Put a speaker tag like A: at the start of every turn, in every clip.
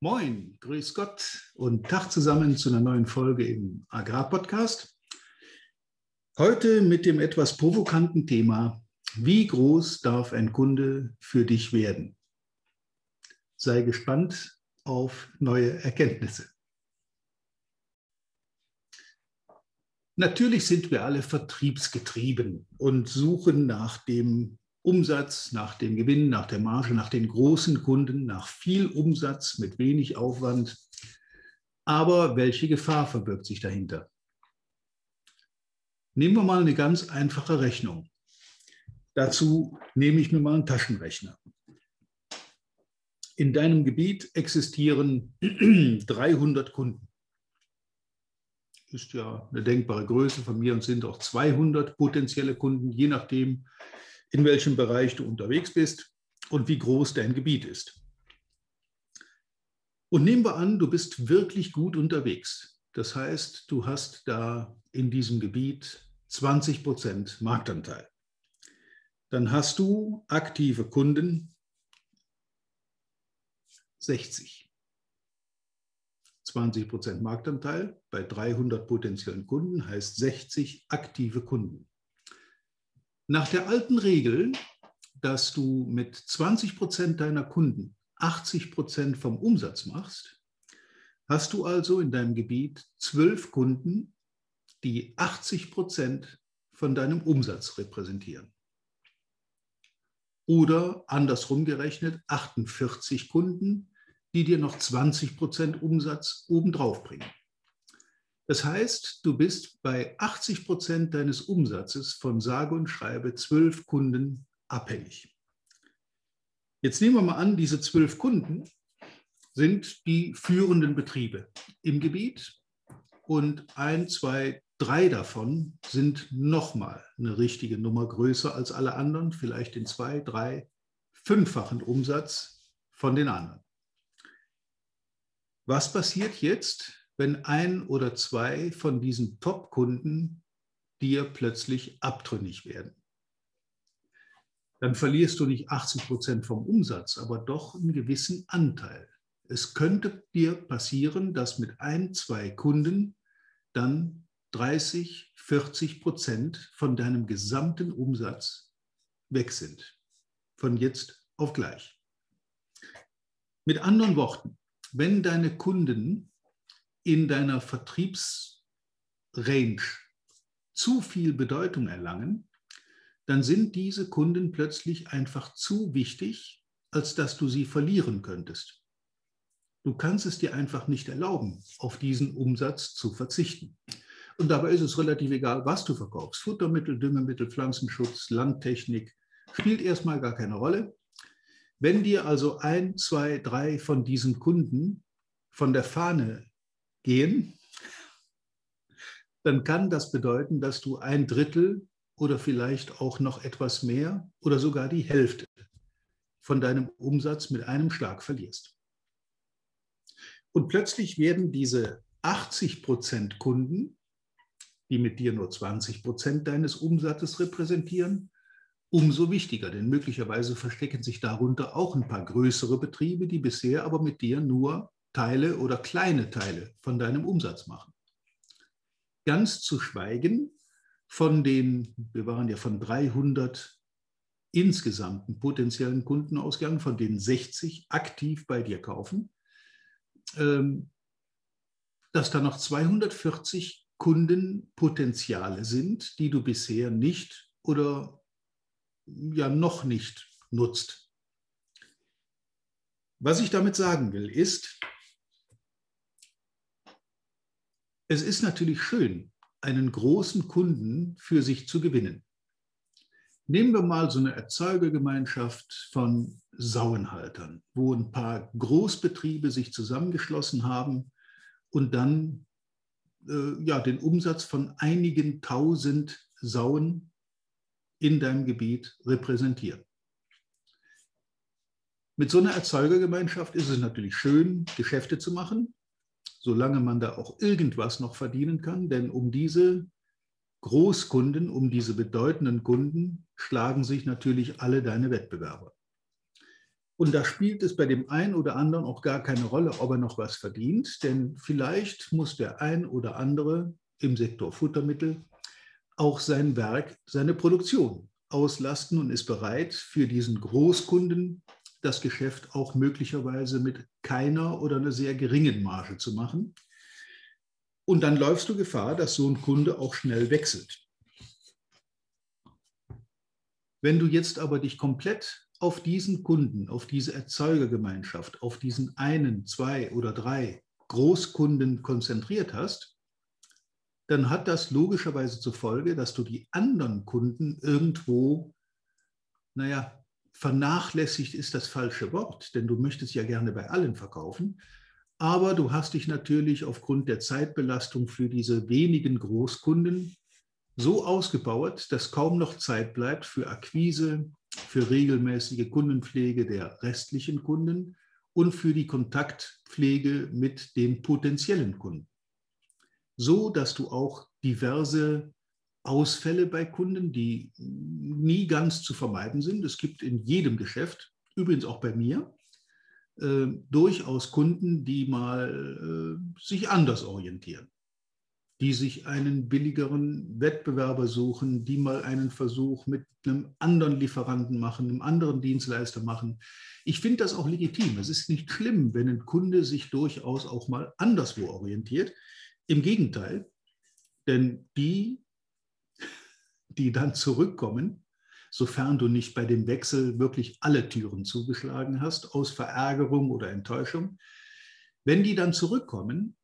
A: Moin, grüß Gott und Tag zusammen zu einer neuen Folge im Agrarpodcast. Heute mit dem etwas provokanten Thema, wie groß darf ein Kunde für dich werden? Sei gespannt auf neue Erkenntnisse. Natürlich sind wir alle vertriebsgetrieben und suchen nach dem Umsatz, nach dem Gewinn, nach der Marge, nach den großen Kunden, nach viel Umsatz mit wenig Aufwand. Aber welche Gefahr verbirgt sich dahinter? Nehmen wir mal eine ganz einfache Rechnung. Dazu nehme ich mir mal einen Taschenrechner. In deinem Gebiet existieren 300 Kunden. Ist ja eine denkbare Größe. Von mir und sind auch 200 potenzielle Kunden, je nachdem, in welchem Bereich du unterwegs bist und wie groß dein Gebiet ist. Und nehmen wir an, du bist wirklich gut unterwegs. Das heißt, du hast da in diesem Gebiet 20 Prozent Marktanteil. Dann hast du aktive Kunden 60. 20 Prozent Marktanteil bei 300 potenziellen Kunden heißt 60 aktive Kunden. Nach der alten Regel, dass du mit 20 Prozent deiner Kunden 80 Prozent vom Umsatz machst, hast du also in deinem Gebiet zwölf Kunden, die 80 Prozent von deinem Umsatz repräsentieren. Oder andersrum gerechnet 48 Kunden, die dir noch 20 Prozent Umsatz obendrauf bringen. Das heißt, du bist bei 80 Prozent deines Umsatzes von sage und schreibe zwölf Kunden abhängig. Jetzt nehmen wir mal an, diese zwölf Kunden sind die führenden Betriebe im Gebiet und ein, zwei, drei davon sind nochmal eine richtige Nummer größer als alle anderen, vielleicht in zwei, drei, fünffachen Umsatz von den anderen. Was passiert jetzt, wenn ein oder zwei von diesen Top-Kunden dir plötzlich abtrünnig werden. Dann verlierst du nicht 80 Prozent vom Umsatz, aber doch einen gewissen Anteil. Es könnte dir passieren, dass mit ein, zwei Kunden dann 30, 40 Prozent von deinem gesamten Umsatz weg sind. Von jetzt auf gleich. Mit anderen Worten, wenn deine Kunden in deiner Vertriebsrange zu viel Bedeutung erlangen, dann sind diese Kunden plötzlich einfach zu wichtig, als dass du sie verlieren könntest. Du kannst es dir einfach nicht erlauben, auf diesen Umsatz zu verzichten. Und dabei ist es relativ egal, was du verkaufst. Futtermittel, Düngemittel, Pflanzenschutz, Landtechnik spielt erstmal gar keine Rolle. Wenn dir also ein, zwei, drei von diesen Kunden von der Fahne gehen, dann kann das bedeuten, dass du ein Drittel oder vielleicht auch noch etwas mehr oder sogar die Hälfte von deinem Umsatz mit einem Schlag verlierst. Und plötzlich werden diese 80 Prozent Kunden, die mit dir nur 20 Prozent deines Umsatzes repräsentieren, umso wichtiger, denn möglicherweise verstecken sich darunter auch ein paar größere Betriebe, die bisher aber mit dir nur Teile oder kleine Teile von deinem Umsatz machen. Ganz zu schweigen von den, wir waren ja von 300 insgesamten potenziellen Kunden ausgegangen, von denen 60 aktiv bei dir kaufen, ähm, dass da noch 240 Kundenpotenziale sind, die du bisher nicht oder ja noch nicht nutzt. Was ich damit sagen will, ist, Es ist natürlich schön, einen großen Kunden für sich zu gewinnen. Nehmen wir mal so eine Erzeugergemeinschaft von Sauenhaltern, wo ein paar Großbetriebe sich zusammengeschlossen haben und dann äh, ja, den Umsatz von einigen tausend Sauen in deinem Gebiet repräsentieren. Mit so einer Erzeugergemeinschaft ist es natürlich schön, Geschäfte zu machen, solange man da auch irgendwas noch verdienen kann. Denn um diese Großkunden, um diese bedeutenden Kunden schlagen sich natürlich alle deine Wettbewerber. Und da spielt es bei dem einen oder anderen auch gar keine Rolle, ob er noch was verdient, denn vielleicht muss der ein oder andere im Sektor Futtermittel auch sein Werk, seine Produktion auslasten und ist bereit, für diesen Großkunden das Geschäft auch möglicherweise mit keiner oder einer sehr geringen Marge zu machen. Und dann läufst du Gefahr, dass so ein Kunde auch schnell wechselt. Wenn du jetzt aber dich komplett auf diesen Kunden, auf diese Erzeugergemeinschaft, auf diesen einen, zwei oder drei Großkunden konzentriert hast, dann hat das logischerweise zur Folge, dass du die anderen Kunden irgendwo, naja, vernachlässigt ist das falsche Wort, denn du möchtest ja gerne bei allen verkaufen. Aber du hast dich natürlich aufgrund der Zeitbelastung für diese wenigen Großkunden so ausgebaut, dass kaum noch Zeit bleibt für Akquise, für regelmäßige Kundenpflege der restlichen Kunden und für die Kontaktpflege mit den potenziellen Kunden. So dass du auch diverse Ausfälle bei Kunden, die nie ganz zu vermeiden sind. Es gibt in jedem Geschäft, übrigens auch bei mir, äh, durchaus Kunden, die mal äh, sich anders orientieren, die sich einen billigeren Wettbewerber suchen, die mal einen Versuch mit einem anderen Lieferanten machen, einem anderen Dienstleister machen. Ich finde das auch legitim. Es ist nicht schlimm, wenn ein Kunde sich durchaus auch mal anderswo orientiert. Im Gegenteil, denn die die dann zurückkommen, sofern du nicht bei dem Wechsel wirklich alle Türen zugeschlagen hast, aus Verärgerung oder Enttäuschung. Wenn die dann zurückkommen,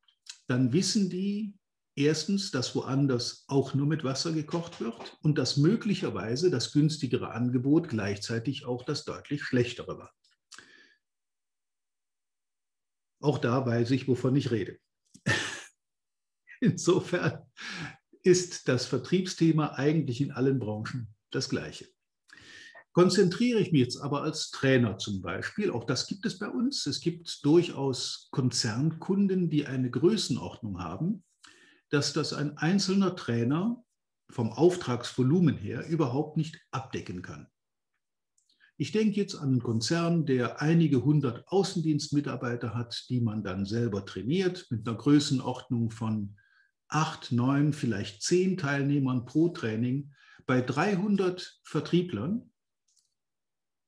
A: dann wissen die erstens, dass woanders auch nur mit Wasser gekocht wird und dass möglicherweise das günstigere Angebot gleichzeitig auch das deutlich schlechtere war. Auch da weiß ich, wovon ich rede. Insofern ist das Vertriebsthema eigentlich in allen Branchen das gleiche. Konzentriere ich mich jetzt aber als Trainer zum Beispiel, auch das gibt es bei uns, es gibt durchaus Konzernkunden, die eine Größenordnung haben, dass das ein einzelner Trainer vom Auftragsvolumen her überhaupt nicht abdecken kann. Ich denke jetzt an einen Konzern, der einige hundert Außendienstmitarbeiter hat, die man dann selber trainiert mit einer Größenordnung von acht, neun, vielleicht zehn Teilnehmern pro Training bei 300 Vertrieblern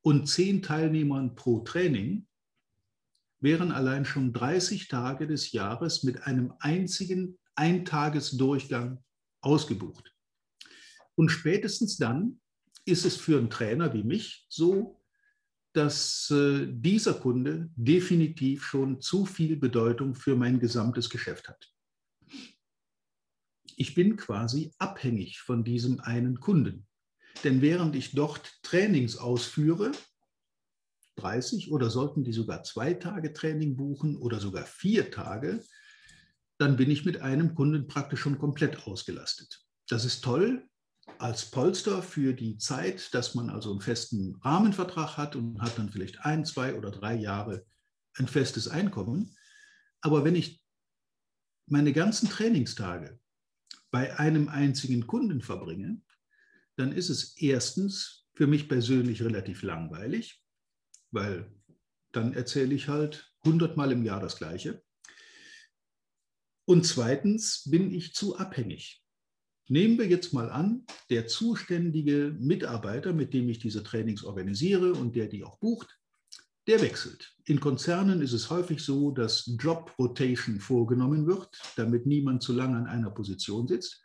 A: und zehn Teilnehmern pro Training wären allein schon 30 Tage des Jahres mit einem einzigen Eintagesdurchgang ausgebucht. Und spätestens dann ist es für einen Trainer wie mich so, dass äh, dieser Kunde definitiv schon zu viel Bedeutung für mein gesamtes Geschäft hat ich bin quasi abhängig von diesem einen Kunden. Denn während ich dort Trainings ausführe, 30 oder sollten die sogar zwei Tage Training buchen oder sogar vier Tage, dann bin ich mit einem Kunden praktisch schon komplett ausgelastet. Das ist toll als Polster für die Zeit, dass man also einen festen Rahmenvertrag hat und hat dann vielleicht ein, zwei oder drei Jahre ein festes Einkommen. Aber wenn ich meine ganzen Trainingstage bei einem einzigen Kunden verbringe, dann ist es erstens für mich persönlich relativ langweilig, weil dann erzähle ich halt hundertmal im Jahr das Gleiche. Und zweitens bin ich zu abhängig. Nehmen wir jetzt mal an, der zuständige Mitarbeiter, mit dem ich diese Trainings organisiere und der die auch bucht, der wechselt. In Konzernen ist es häufig so, dass Job Rotation vorgenommen wird, damit niemand zu lange an einer Position sitzt.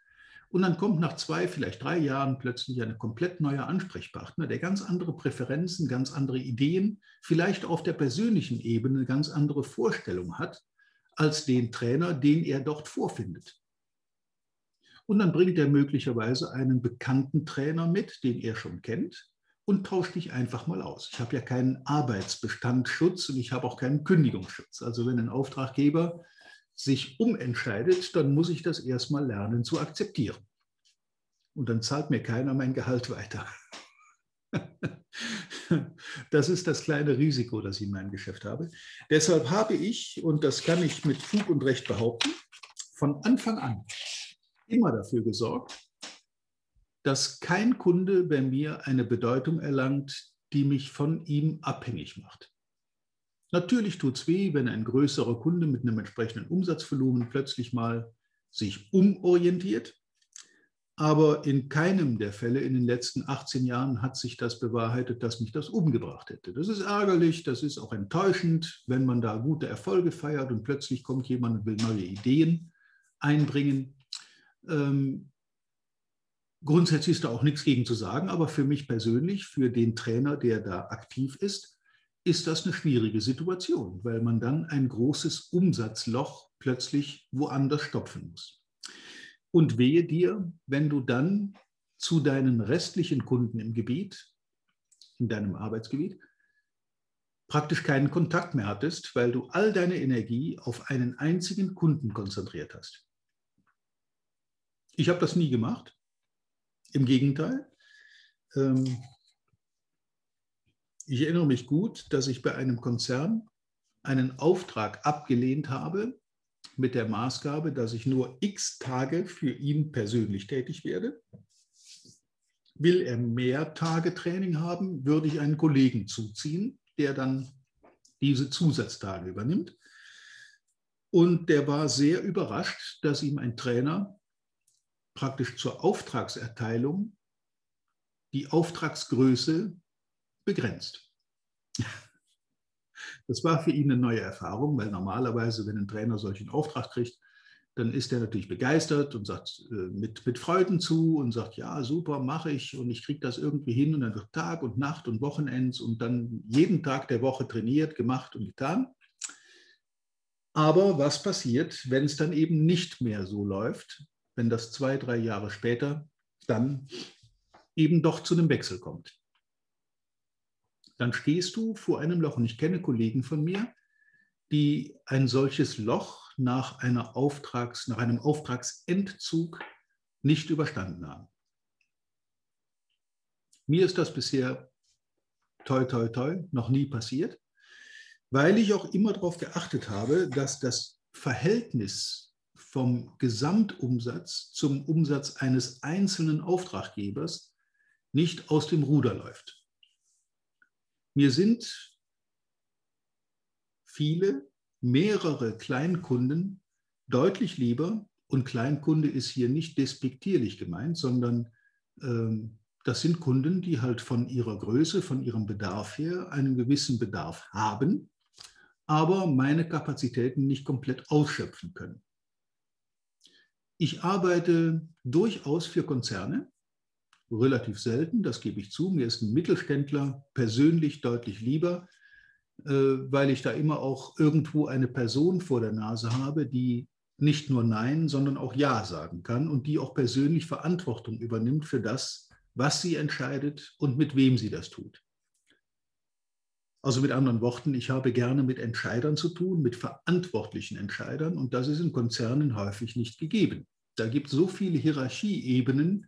A: Und dann kommt nach zwei, vielleicht drei Jahren plötzlich ein komplett neuer Ansprechpartner, der ganz andere Präferenzen, ganz andere Ideen, vielleicht auf der persönlichen Ebene ganz andere Vorstellungen hat, als den Trainer, den er dort vorfindet. Und dann bringt er möglicherweise einen bekannten Trainer mit, den er schon kennt, und tauscht dich einfach mal aus. Ich habe ja keinen Arbeitsbestandsschutz und ich habe auch keinen Kündigungsschutz. Also wenn ein Auftraggeber sich umentscheidet, dann muss ich das erstmal lernen zu akzeptieren. Und dann zahlt mir keiner mein Gehalt weiter. Das ist das kleine Risiko, das ich in meinem Geschäft habe. Deshalb habe ich, und das kann ich mit Fug und Recht behaupten, von Anfang an immer dafür gesorgt, dass kein Kunde bei mir eine Bedeutung erlangt, die mich von ihm abhängig macht. Natürlich tut es weh, wenn ein größerer Kunde mit einem entsprechenden Umsatzvolumen plötzlich mal sich umorientiert. Aber in keinem der Fälle in den letzten 18 Jahren hat sich das bewahrheitet, dass mich das umgebracht hätte. Das ist ärgerlich, das ist auch enttäuschend, wenn man da gute Erfolge feiert und plötzlich kommt jemand und will neue Ideen einbringen. Ähm, grundsätzlich ist da auch nichts gegen zu sagen, aber für mich persönlich, für den Trainer, der da aktiv ist, ist das eine schwierige Situation, weil man dann ein großes Umsatzloch plötzlich woanders stopfen muss. Und wehe dir, wenn du dann zu deinen restlichen Kunden im Gebiet, in deinem Arbeitsgebiet, praktisch keinen Kontakt mehr hattest, weil du all deine Energie auf einen einzigen Kunden konzentriert hast. Ich habe das nie gemacht. Im Gegenteil. Ähm, ich erinnere mich gut, dass ich bei einem Konzern einen Auftrag abgelehnt habe mit der Maßgabe, dass ich nur x Tage für ihn persönlich tätig werde. Will er mehr Tage Training haben, würde ich einen Kollegen zuziehen, der dann diese Zusatztage übernimmt. Und der war sehr überrascht, dass ihm ein Trainer praktisch zur Auftragserteilung die Auftragsgröße begrenzt. Das war für ihn eine neue Erfahrung, weil normalerweise, wenn ein Trainer solchen Auftrag kriegt, dann ist er natürlich begeistert und sagt äh, mit, mit Freuden zu und sagt, ja, super, mache ich und ich kriege das irgendwie hin und dann wird Tag und Nacht und Wochenends und dann jeden Tag der Woche trainiert, gemacht und getan. Aber was passiert, wenn es dann eben nicht mehr so läuft, wenn das zwei, drei Jahre später dann eben doch zu einem Wechsel kommt? dann stehst du vor einem Loch. Und ich kenne Kollegen von mir, die ein solches Loch nach, einer Auftrags, nach einem Auftragsentzug nicht überstanden haben. Mir ist das bisher toi, toi, toi noch nie passiert, weil ich auch immer darauf geachtet habe, dass das Verhältnis vom Gesamtumsatz zum Umsatz eines einzelnen Auftraggebers nicht aus dem Ruder läuft. Mir sind viele, mehrere Kleinkunden deutlich lieber und Kleinkunde ist hier nicht despektierlich gemeint, sondern ähm, das sind Kunden, die halt von ihrer Größe, von ihrem Bedarf her einen gewissen Bedarf haben, aber meine Kapazitäten nicht komplett ausschöpfen können. Ich arbeite durchaus für Konzerne, relativ selten, das gebe ich zu. Mir ist ein Mittelständler persönlich deutlich lieber, äh, weil ich da immer auch irgendwo eine Person vor der Nase habe, die nicht nur Nein, sondern auch Ja sagen kann und die auch persönlich Verantwortung übernimmt für das, was sie entscheidet und mit wem sie das tut. Also mit anderen Worten, ich habe gerne mit Entscheidern zu tun, mit verantwortlichen Entscheidern und das ist in Konzernen häufig nicht gegeben. Da gibt es so viele Hierarchieebenen,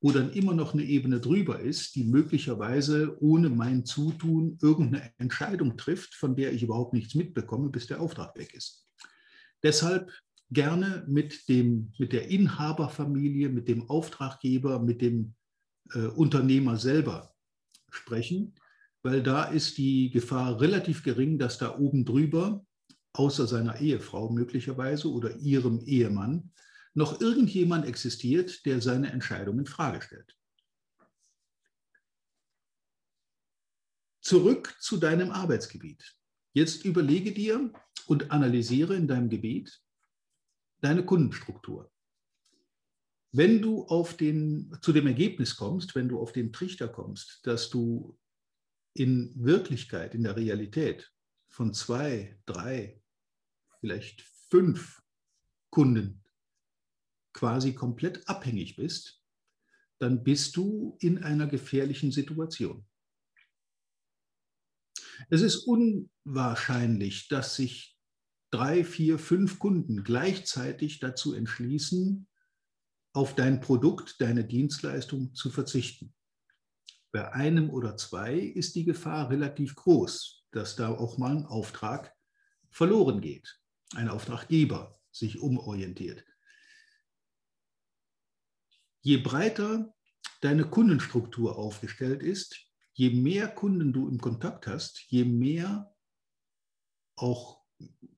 A: wo dann immer noch eine Ebene drüber ist, die möglicherweise ohne mein Zutun irgendeine Entscheidung trifft, von der ich überhaupt nichts mitbekomme, bis der Auftrag weg ist. Deshalb gerne mit, dem, mit der Inhaberfamilie, mit dem Auftraggeber, mit dem äh, Unternehmer selber sprechen, weil da ist die Gefahr relativ gering, dass da oben drüber, außer seiner Ehefrau möglicherweise oder ihrem Ehemann, noch irgendjemand existiert, der seine Entscheidung in Frage stellt. Zurück zu deinem Arbeitsgebiet. Jetzt überlege dir und analysiere in deinem Gebiet deine Kundenstruktur. Wenn du auf den, zu dem Ergebnis kommst, wenn du auf den Trichter kommst, dass du in Wirklichkeit, in der Realität von zwei, drei, vielleicht fünf Kunden quasi komplett abhängig bist, dann bist du in einer gefährlichen Situation. Es ist unwahrscheinlich, dass sich drei, vier, fünf Kunden gleichzeitig dazu entschließen, auf dein Produkt, deine Dienstleistung zu verzichten. Bei einem oder zwei ist die Gefahr relativ groß, dass da auch mal ein Auftrag verloren geht, ein Auftraggeber sich umorientiert. Je breiter deine Kundenstruktur aufgestellt ist, je mehr Kunden du im Kontakt hast, je mehr auch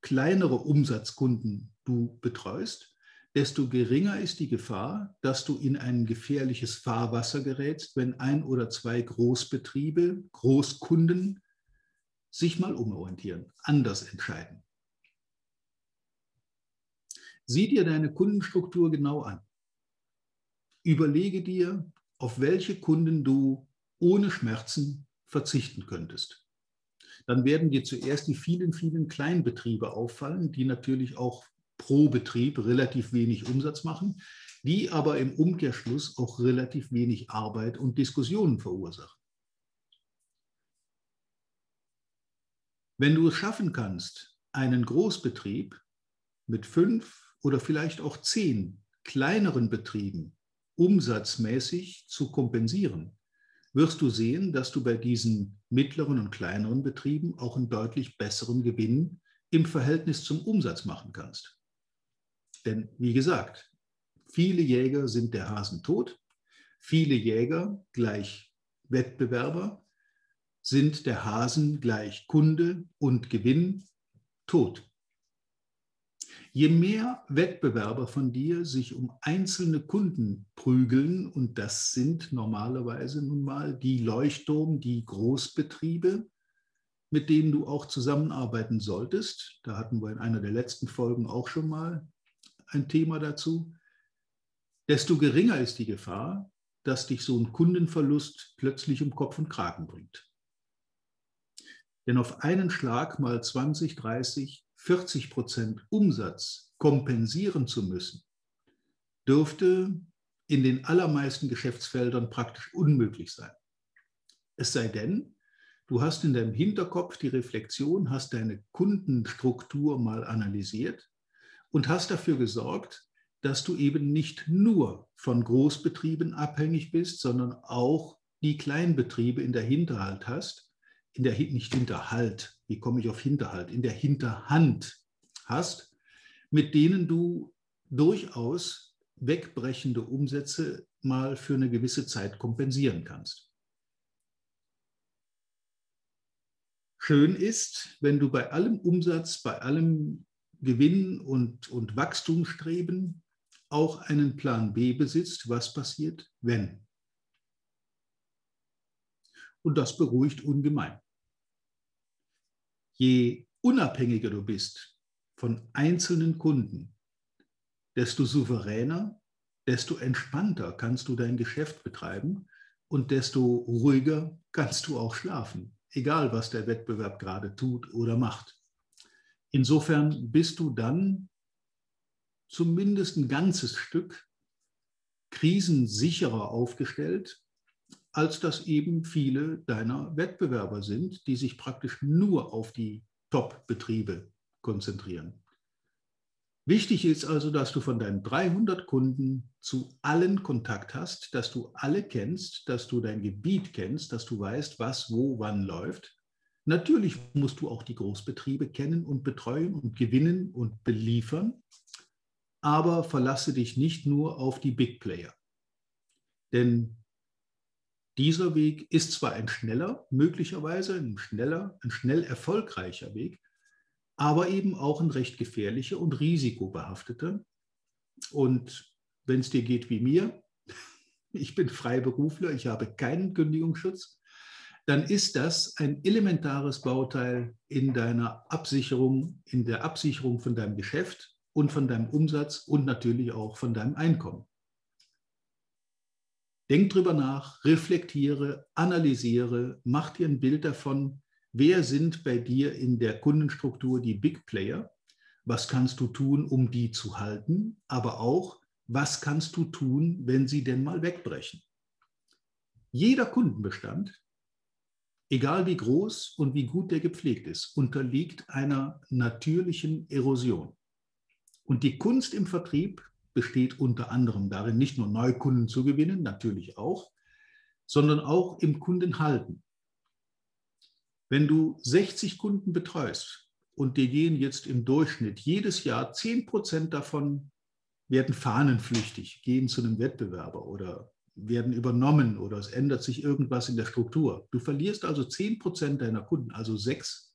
A: kleinere Umsatzkunden du betreust, desto geringer ist die Gefahr, dass du in ein gefährliches Fahrwasser gerätst, wenn ein oder zwei Großbetriebe, Großkunden sich mal umorientieren, anders entscheiden. Sieh dir deine Kundenstruktur genau an. Überlege dir, auf welche Kunden du ohne Schmerzen verzichten könntest. Dann werden dir zuerst die vielen, vielen Kleinbetriebe auffallen, die natürlich auch pro Betrieb relativ wenig Umsatz machen, die aber im Umkehrschluss auch relativ wenig Arbeit und Diskussionen verursachen. Wenn du es schaffen kannst, einen Großbetrieb mit fünf oder vielleicht auch zehn kleineren Betrieben umsatzmäßig zu kompensieren, wirst du sehen, dass du bei diesen mittleren und kleineren Betrieben auch einen deutlich besseren Gewinn im Verhältnis zum Umsatz machen kannst. Denn wie gesagt, viele Jäger sind der Hasen tot, viele Jäger gleich Wettbewerber sind der Hasen gleich Kunde und Gewinn tot. Je mehr Wettbewerber von dir sich um einzelne Kunden prügeln, und das sind normalerweise nun mal die Leuchtturm, die Großbetriebe, mit denen du auch zusammenarbeiten solltest. Da hatten wir in einer der letzten Folgen auch schon mal ein Thema dazu, desto geringer ist die Gefahr, dass dich so ein Kundenverlust plötzlich um Kopf und Kragen bringt. Denn auf einen Schlag mal 20, 30, 40 Prozent Umsatz kompensieren zu müssen, dürfte in den allermeisten Geschäftsfeldern praktisch unmöglich sein. Es sei denn, du hast in deinem Hinterkopf die Reflexion, hast deine Kundenstruktur mal analysiert und hast dafür gesorgt, dass du eben nicht nur von Großbetrieben abhängig bist, sondern auch die Kleinbetriebe in der Hinterhalt hast, in der nicht Hinterhalt, wie komme ich auf Hinterhalt, in der Hinterhand hast, mit denen du durchaus wegbrechende Umsätze mal für eine gewisse Zeit kompensieren kannst. Schön ist, wenn du bei allem Umsatz, bei allem Gewinn und, und Wachstumsstreben auch einen Plan B besitzt, was passiert, wenn. Und das beruhigt ungemein. Je unabhängiger du bist von einzelnen Kunden, desto souveräner, desto entspannter kannst du dein Geschäft betreiben und desto ruhiger kannst du auch schlafen, egal was der Wettbewerb gerade tut oder macht. Insofern bist du dann zumindest ein ganzes Stück krisensicherer aufgestellt, als das eben viele deiner Wettbewerber sind, die sich praktisch nur auf die Top-Betriebe konzentrieren. Wichtig ist also, dass du von deinen 300 Kunden zu allen Kontakt hast, dass du alle kennst, dass du dein Gebiet kennst, dass du weißt, was wo wann läuft Natürlich musst du auch die Großbetriebe kennen und betreuen und gewinnen und beliefern, aber verlasse dich nicht nur auf die Big Player. Denn dieser Weg ist zwar ein schneller, möglicherweise ein schneller, ein schnell erfolgreicher Weg, aber eben auch ein recht gefährlicher und risikobehafteter. Und wenn es dir geht wie mir, ich bin Freiberufler, ich habe keinen Kündigungsschutz, dann ist das ein elementares Bauteil in deiner Absicherung, in der Absicherung von deinem Geschäft und von deinem Umsatz und natürlich auch von deinem Einkommen. Denk drüber nach, reflektiere, analysiere, mach dir ein Bild davon, wer sind bei dir in der Kundenstruktur die Big Player, was kannst du tun, um die zu halten, aber auch, was kannst du tun, wenn sie denn mal wegbrechen. Jeder Kundenbestand egal wie groß und wie gut der gepflegt ist, unterliegt einer natürlichen Erosion. Und die Kunst im Vertrieb besteht unter anderem darin, nicht nur Neukunden zu gewinnen, natürlich auch, sondern auch im Kundenhalten. Wenn du 60 Kunden betreust und dir gehen jetzt im Durchschnitt jedes Jahr 10 Prozent davon werden fahnenflüchtig, gehen zu einem Wettbewerber oder werden übernommen oder es ändert sich irgendwas in der Struktur. Du verlierst also 10 Prozent deiner Kunden, also sechs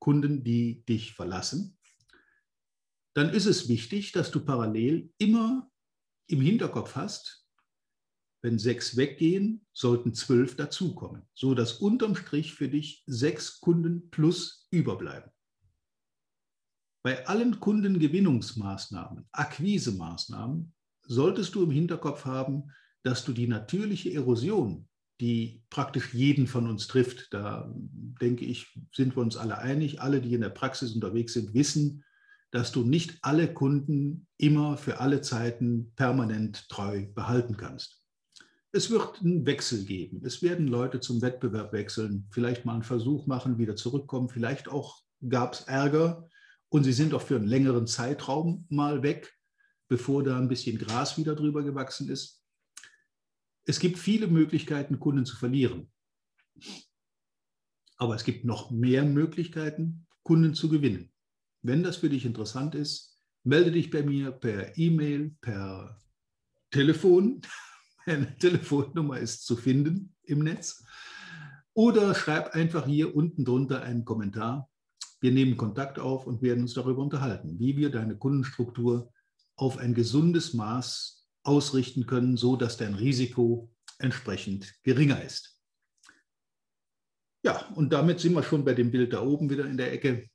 A: Kunden, die dich verlassen. Dann ist es wichtig, dass du parallel immer im Hinterkopf hast, wenn sechs weggehen, sollten zwölf dazukommen, so dass unterm Strich für dich sechs Kunden plus überbleiben. Bei allen Kundengewinnungsmaßnahmen, Akquisemaßnahmen, solltest du im Hinterkopf haben, dass du die natürliche Erosion, die praktisch jeden von uns trifft, da denke ich, sind wir uns alle einig, alle, die in der Praxis unterwegs sind, wissen, dass du nicht alle Kunden immer für alle Zeiten permanent treu behalten kannst. Es wird einen Wechsel geben. Es werden Leute zum Wettbewerb wechseln, vielleicht mal einen Versuch machen, wieder zurückkommen. Vielleicht auch gab es Ärger und sie sind auch für einen längeren Zeitraum mal weg, bevor da ein bisschen Gras wieder drüber gewachsen ist. Es gibt viele Möglichkeiten, Kunden zu verlieren. Aber es gibt noch mehr Möglichkeiten, Kunden zu gewinnen. Wenn das für dich interessant ist, melde dich bei mir per E-Mail, per Telefon. Meine Telefonnummer ist zu finden im Netz. Oder schreib einfach hier unten drunter einen Kommentar. Wir nehmen Kontakt auf und werden uns darüber unterhalten, wie wir deine Kundenstruktur auf ein gesundes Maß ausrichten können, so dass dein Risiko entsprechend geringer ist. Ja, und damit sind wir schon bei dem Bild da oben wieder in der Ecke.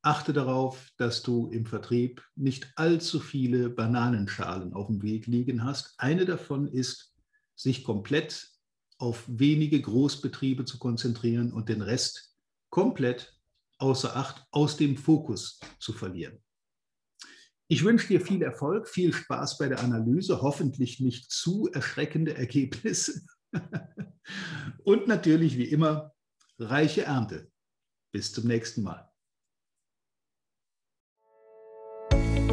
A: Achte darauf, dass du im Vertrieb nicht allzu viele Bananenschalen auf dem Weg liegen hast. Eine davon ist, sich komplett auf wenige Großbetriebe zu konzentrieren und den Rest komplett außer Acht aus dem Fokus zu verlieren. Ich wünsche dir viel Erfolg, viel Spaß bei der Analyse, hoffentlich nicht zu erschreckende Ergebnisse und natürlich wie immer reiche Ernte. Bis zum nächsten Mal.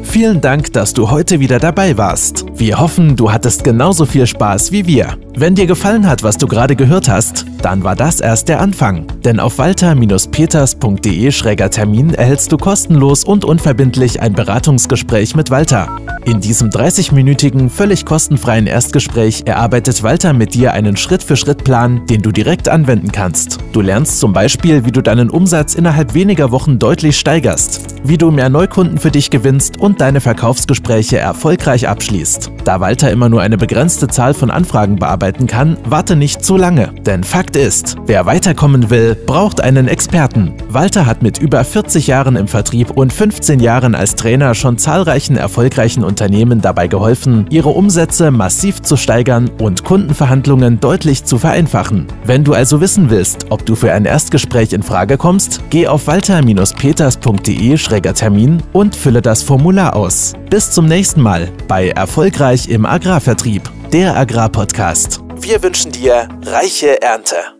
B: Vielen Dank, dass du heute wieder dabei warst. Wir hoffen, du hattest genauso viel Spaß wie wir. Wenn dir gefallen hat, was du gerade gehört hast, dann war das erst der Anfang. Denn auf walter-peters.de-termin erhältst du kostenlos und unverbindlich ein Beratungsgespräch mit Walter. In diesem 30-minütigen, völlig kostenfreien Erstgespräch erarbeitet Walter mit dir einen Schritt-für-Schritt-Plan, den du direkt anwenden kannst. Du lernst zum Beispiel, wie du deinen Umsatz innerhalb weniger Wochen deutlich steigerst, wie du mehr Neukunden für dich gewinnst und deine Verkaufsgespräche erfolgreich abschließt. Da Walter immer nur eine begrenzte Zahl von Anfragen bearbeiten kann, warte nicht zu lange. Denn Fakt ist, wer weiterkommen will, braucht einen Experten. Walter hat mit über 40 Jahren im Vertrieb und 15 Jahren als Trainer schon zahlreichen erfolgreichen Unternehmen dabei geholfen, ihre Umsätze massiv zu steigern und Kundenverhandlungen deutlich zu vereinfachen. Wenn du also wissen willst, ob du für ein Erstgespräch in Frage kommst, geh auf walter-peters.de-termin und fülle das Formular aus. Bis zum nächsten Mal bei Erfolgreich im Agrarvertrieb, der Agrarpodcast. Wir wünschen dir reiche Ernte.